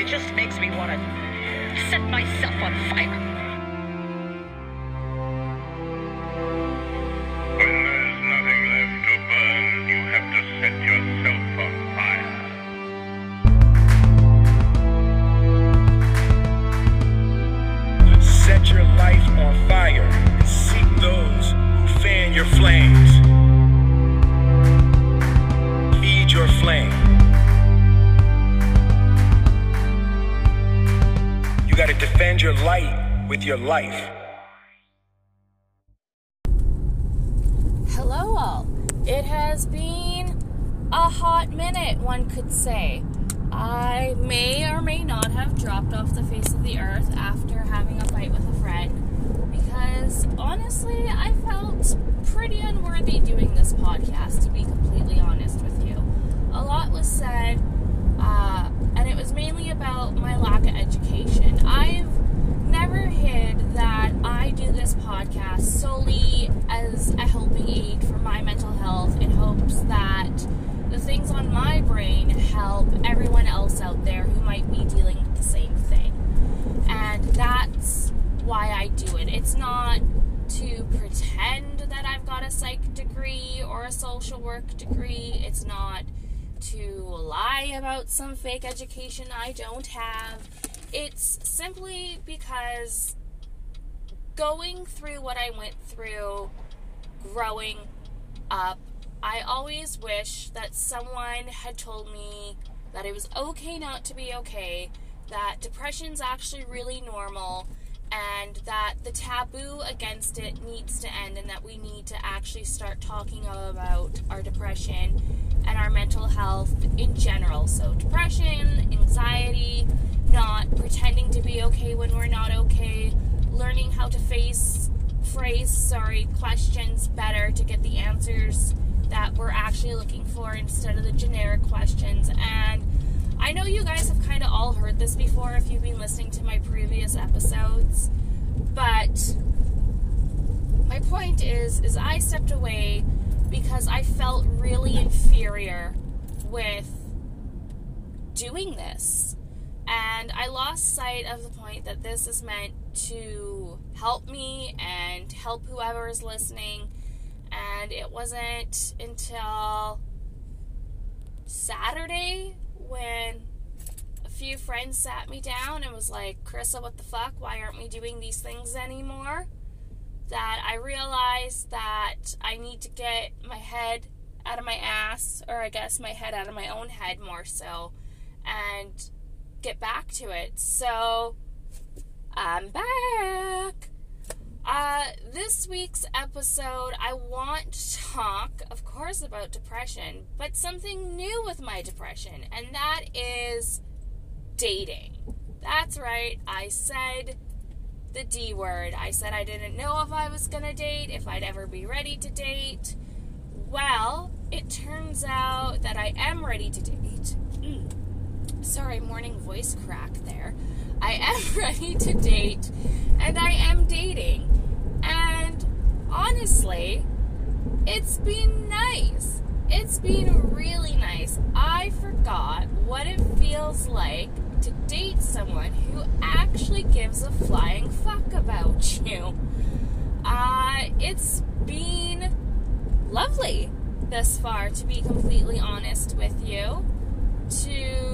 it just makes me want to set myself on fire. With your life. Hello, all. It has been a hot minute, one could say. I may or may not have dropped off the face of the earth after having a fight with a friend because honestly, I felt pretty unworthy doing this podcast, to be completely honest with you. A lot was said, uh, and it was mainly about my lack of education. I've never hid that I do this podcast solely as a helping aid for my mental health in hopes that the things on my brain help everyone else out there who might be dealing with the same thing. And that's why I do it. It's not to pretend that I've got a psych degree or a social work degree. It's not to lie about some fake education I don't have. It's simply because going through what I went through growing up, I always wish that someone had told me that it was okay not to be okay, that depression's actually really normal, and that the taboo against it needs to end, and that we need to actually start talking about our depression and our mental health in general. So, depression, anxiety, not pretending to be okay when we're not okay, learning how to face, phrase, sorry, questions better to get the answers that we're actually looking for instead of the generic questions. And I know you guys have kind of all heard this before if you've been listening to my previous episodes, but my point is is I stepped away because I felt really inferior with doing this. And I lost sight of the point that this is meant to help me and help whoever is listening. And it wasn't until Saturday when a few friends sat me down and was like, Carissa, what the fuck? Why aren't we doing these things anymore? That I realized that I need to get my head out of my ass, or I guess my head out of my own head more so, and get back to it. So, I'm back. Uh, this week's episode, I want to talk, of course, about depression, but something new with my depression, and that is dating. That's right, I said the D word. I said I didn't know if I was gonna date, if I'd ever be ready to date. Well, it turns out that I am ready to date. Mm. Sorry, morning voice crack there. I am ready to date, and I am dating. And honestly, it's been nice. It's been really nice. I forgot what it feels like to date someone who actually gives a flying fuck about you. Uh, it's been lovely thus far, to be completely honest with you. To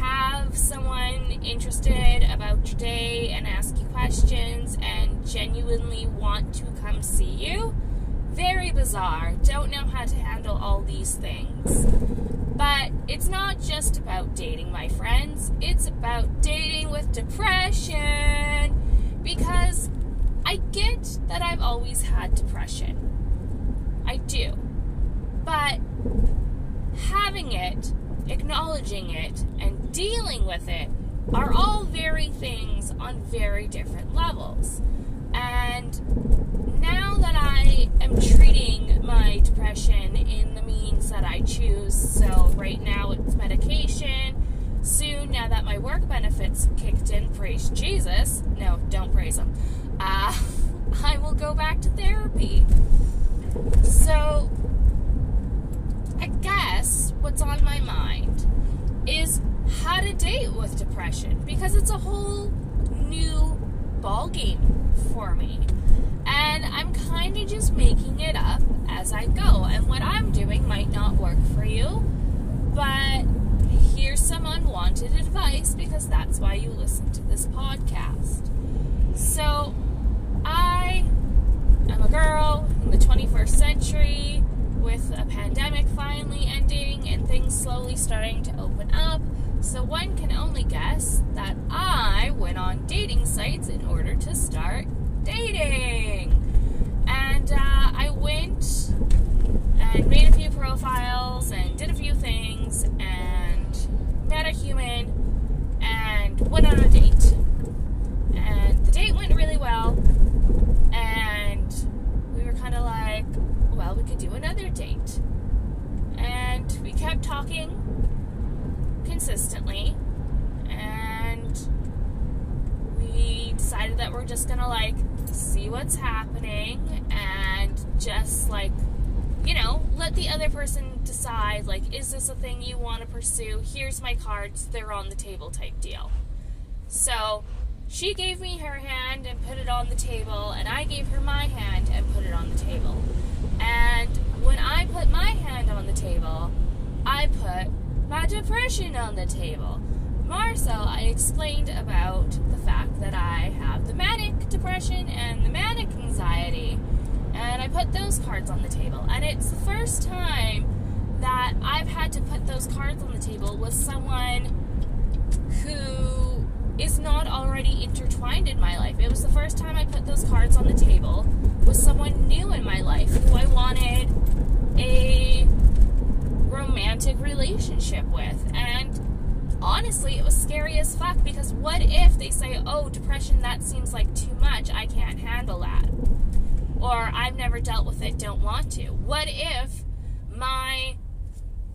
have someone interested about your day and ask you questions and genuinely want to come see you. Very bizarre. Don't know how to handle all these things. But it's not just about dating, my friends. It's about dating with depression. Because I get that I've always had depression. I do. But having it, acknowledging it, and dealing with it are all very things on very different levels. And now that I am treating my depression in the means that I choose, so right now it's medication. Soon, now that my work benefits kicked in, praise Jesus. No, don't praise him. Uh, I will go back to therapy. So, what's on my mind is how to date with depression because it's a whole new ball game for me. And I'm kind of just making it up as I go. And what I'm doing might not work for you, but here's some unwanted advice because that's why you listen to this podcast. So, I am a girl in the 21st century with a pandemic finally ending and things slowly starting to open up. So, one can only guess that I went on dating sites in order to start dating. And uh, I went and made a few profiles and did a few things and met a human and went on a date. And the date went really well. And we were kind of like, well, we could do another date. And we kept talking consistently. And we decided that we're just gonna like see what's happening and just like you know let the other person decide like is this a thing you want to pursue? Here's my cards. They're on the table type deal. So she gave me her hand and put it on the table and i gave her my hand and put it on the table. And when i put my hand on the table i put my depression on the table so, I explained about the fact that I have the manic depression and the manic anxiety, and I put those cards on the table. And it's the first time that I've had to put those cards on the table with someone who is not already intertwined in my life. It was the first time I put those cards on the table with someone new in my life who I wanted a romantic relationship with. And honestly, it was scary as fuck because what if they say, oh, depression, that seems like too much, I can't handle that? Or I've never dealt with it, don't want to. What if my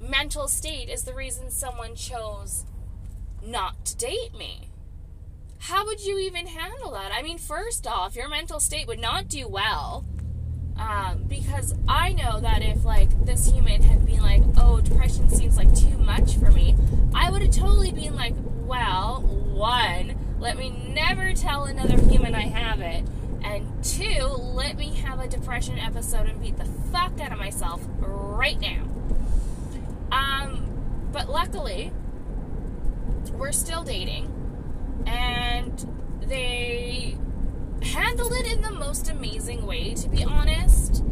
mental state is the reason someone chose not to date me? How would you even handle that? I mean, first off, your mental state would not do well. Um, because I know that if like this human had been like, oh, depression seems like too much for me, I would have totally been like, well, one, let me never tell another human I have it, and two, let me have a depression episode and beat the fuck out of myself right now. Um, but luckily, we're still dating, and they handled it in the most amazing way, to be honest.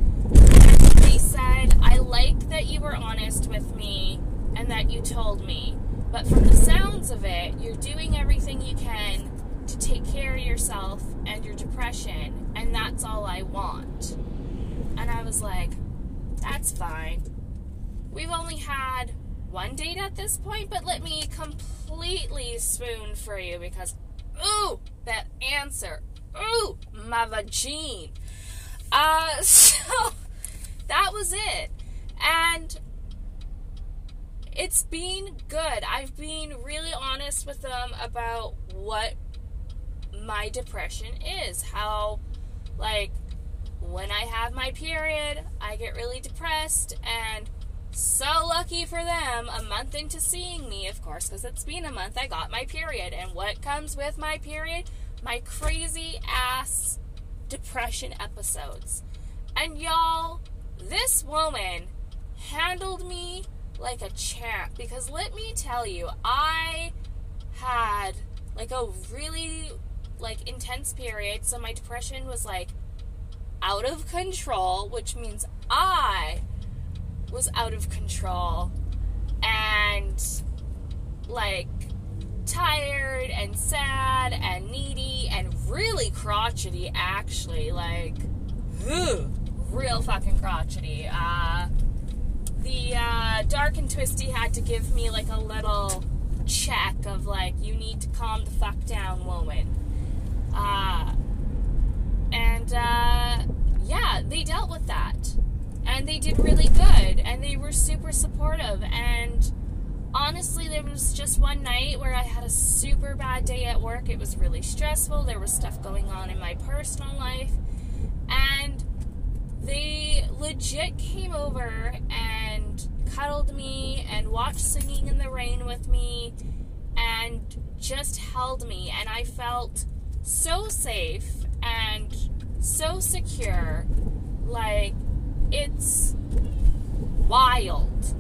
They said, I like that you were honest with me and that you told me. But from the sounds of it, you're doing everything you can to take care of yourself and your depression, and that's all I want. And I was like, that's fine. We've only had one date at this point, but let me completely swoon for you because, ooh, that answer, ooh, my vagine. Uh, so that was it. And it's been good. I've been really honest with them about what my depression is. How, like, when I have my period, I get really depressed, and so lucky for them, a month into seeing me, of course, because it's been a month, I got my period. And what comes with my period? My crazy ass depression episodes. And y'all, this woman handled me like a champ because let me tell you, I had like a really like intense period, so my depression was like out of control, which means I was out of control and like tired and sad and needy and really crotchety actually like ugh, real fucking crotchety. Uh the uh, dark and twisty had to give me like a little check of like you need to calm the fuck down woman. Uh, and uh, yeah they dealt with that. And they did really good. And they were super supportive. And honestly there was just one night where i had a super bad day at work it was really stressful there was stuff going on in my personal life and they legit came over and cuddled me and watched Singing in the Rain with me and just held me. And I felt so safe and so secure. Like, it's wild,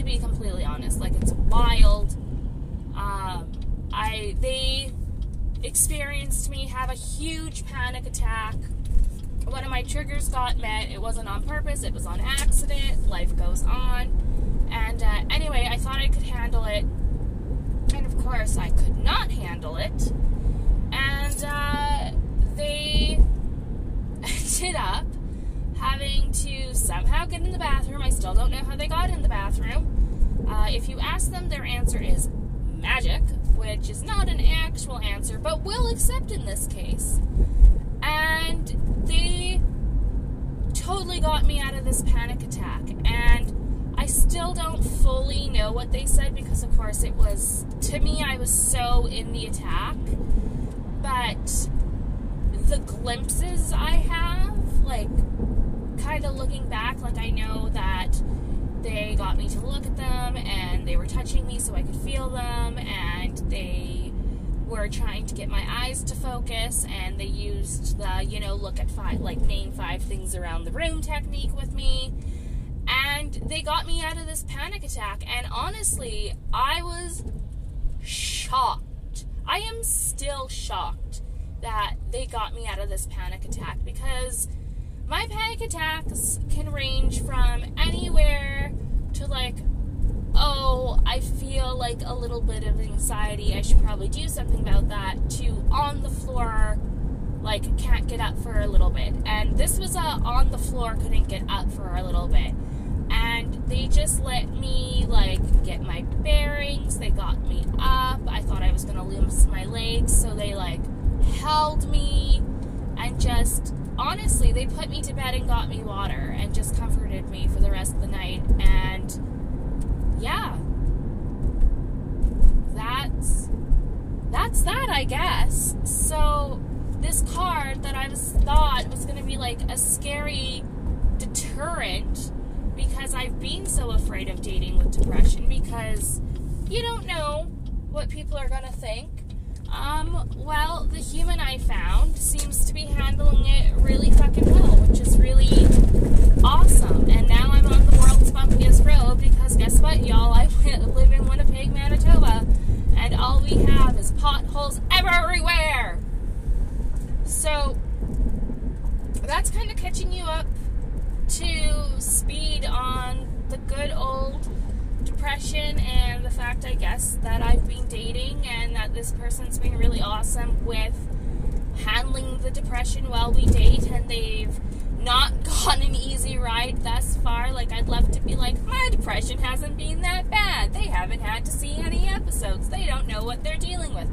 to be completely honest. Like, it's wild. Um, I, they experienced me have a huge panic attack. One of my triggers got met. It wasn't on purpose, it was on accident. Life goes on. And uh, anyway, I thought I could handle it. And of course, I could not handle it. And uh, they ended up having to somehow get in the bathroom. I still don't know how they got in the bathroom. Uh, if you ask them, their answer is magic, which is not an actual answer, but we'll accept in this case. And they totally got me out of this panic attack. And I still don't fully know what they said because, of course, it was, to me, I was so in the attack. But the glimpses I have, like, kind of looking back, like, I know that they got me to look at them and they were touching me so I could feel them and they were trying to get my eyes to focus and they used the, you know, look at five, like name five things around the room technique with me. And they got me out of this panic attack. And honestly, I was shocked. I am still shocked that they got me out of this panic attack because my panic attacks can range from anywhere to like, oh, I feel like a little bit of anxiety. I should probably do something about that. To on the floor, like can't get up for a little bit. And this was a on the floor, couldn't get up for a little bit. And they just let me like get my bearings. They got me up. I thought I was gonna lose my legs, so they like held me and just honestly, they put me to bed and got me water and just comforted me for the rest of the night. And yeah, that's that's that, I guess. So this card that I was thought was going to be like a scary deterrent because I've been so afraid of dating with depression because you don't know what people are going to think um, well, the human I found seems to be handling it really fucking well, which is really awesome. And now I'm on the world's bumpiest road because guess what, y'all? I live in Winnipeg, Manitoba, and all we have is potholes everywhere. So that's kind of catching you up to speed on the good old depression and the fact, I guess, that I've been dating and that this person's been really awesome with handling the depression while we date and they've not gone an easy ride thus far. Like, I'd love to be like, my depression hasn't been that bad. They haven't had to see any episodes. They don't know what they're dealing with.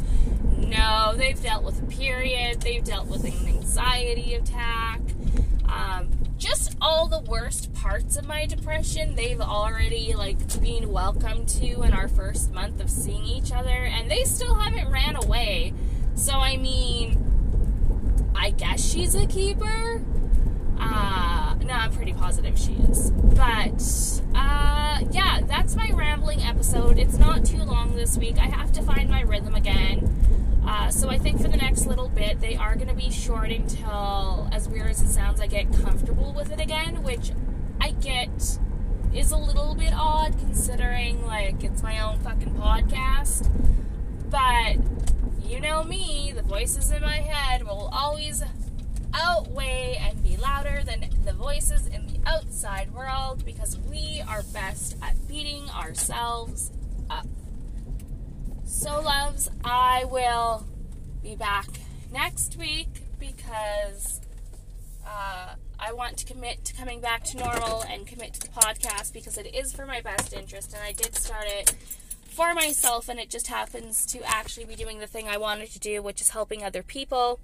No, they've dealt with a period, they've dealt with an anxiety attack. Um, just all the worst parts of my depression they've already like been welcome to in our first month of seeing each other and they still haven't ran away so i mean i guess she's a keeper uh no i'm pretty positive she is. But uh yeah that's my rambling episode. It's not too long this week. I have to find my rhythm again. Uh, so I think for the next little bit, they are going to be short until, as weird as it sounds, I get comfortable with it again, which I get is a little bit odd considering, like, it's my own fucking podcast. But you know me, the voices in my head will always outweigh and be louder than the voices in the outside world because we are best at beating ourselves up. So, loves, I will be back next week because uh, I want to commit to coming back to normal and commit to the podcast because it is for my best interest and I did start it for myself and it just happens to actually be doing the thing I wanted to do, which is helping other people.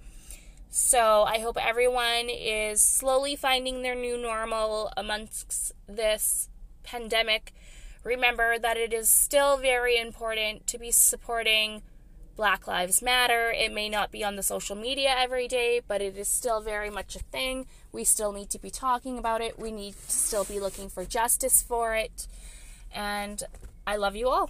So I hope everyone is slowly finding their new normal amongst this pandemic remember that it is still very important to be supporting Black Lives Matter. It may not be on the social media every day, but it is still very much a thing. We still need to be talking about it. We need to still be looking for justice for it. And I love you all.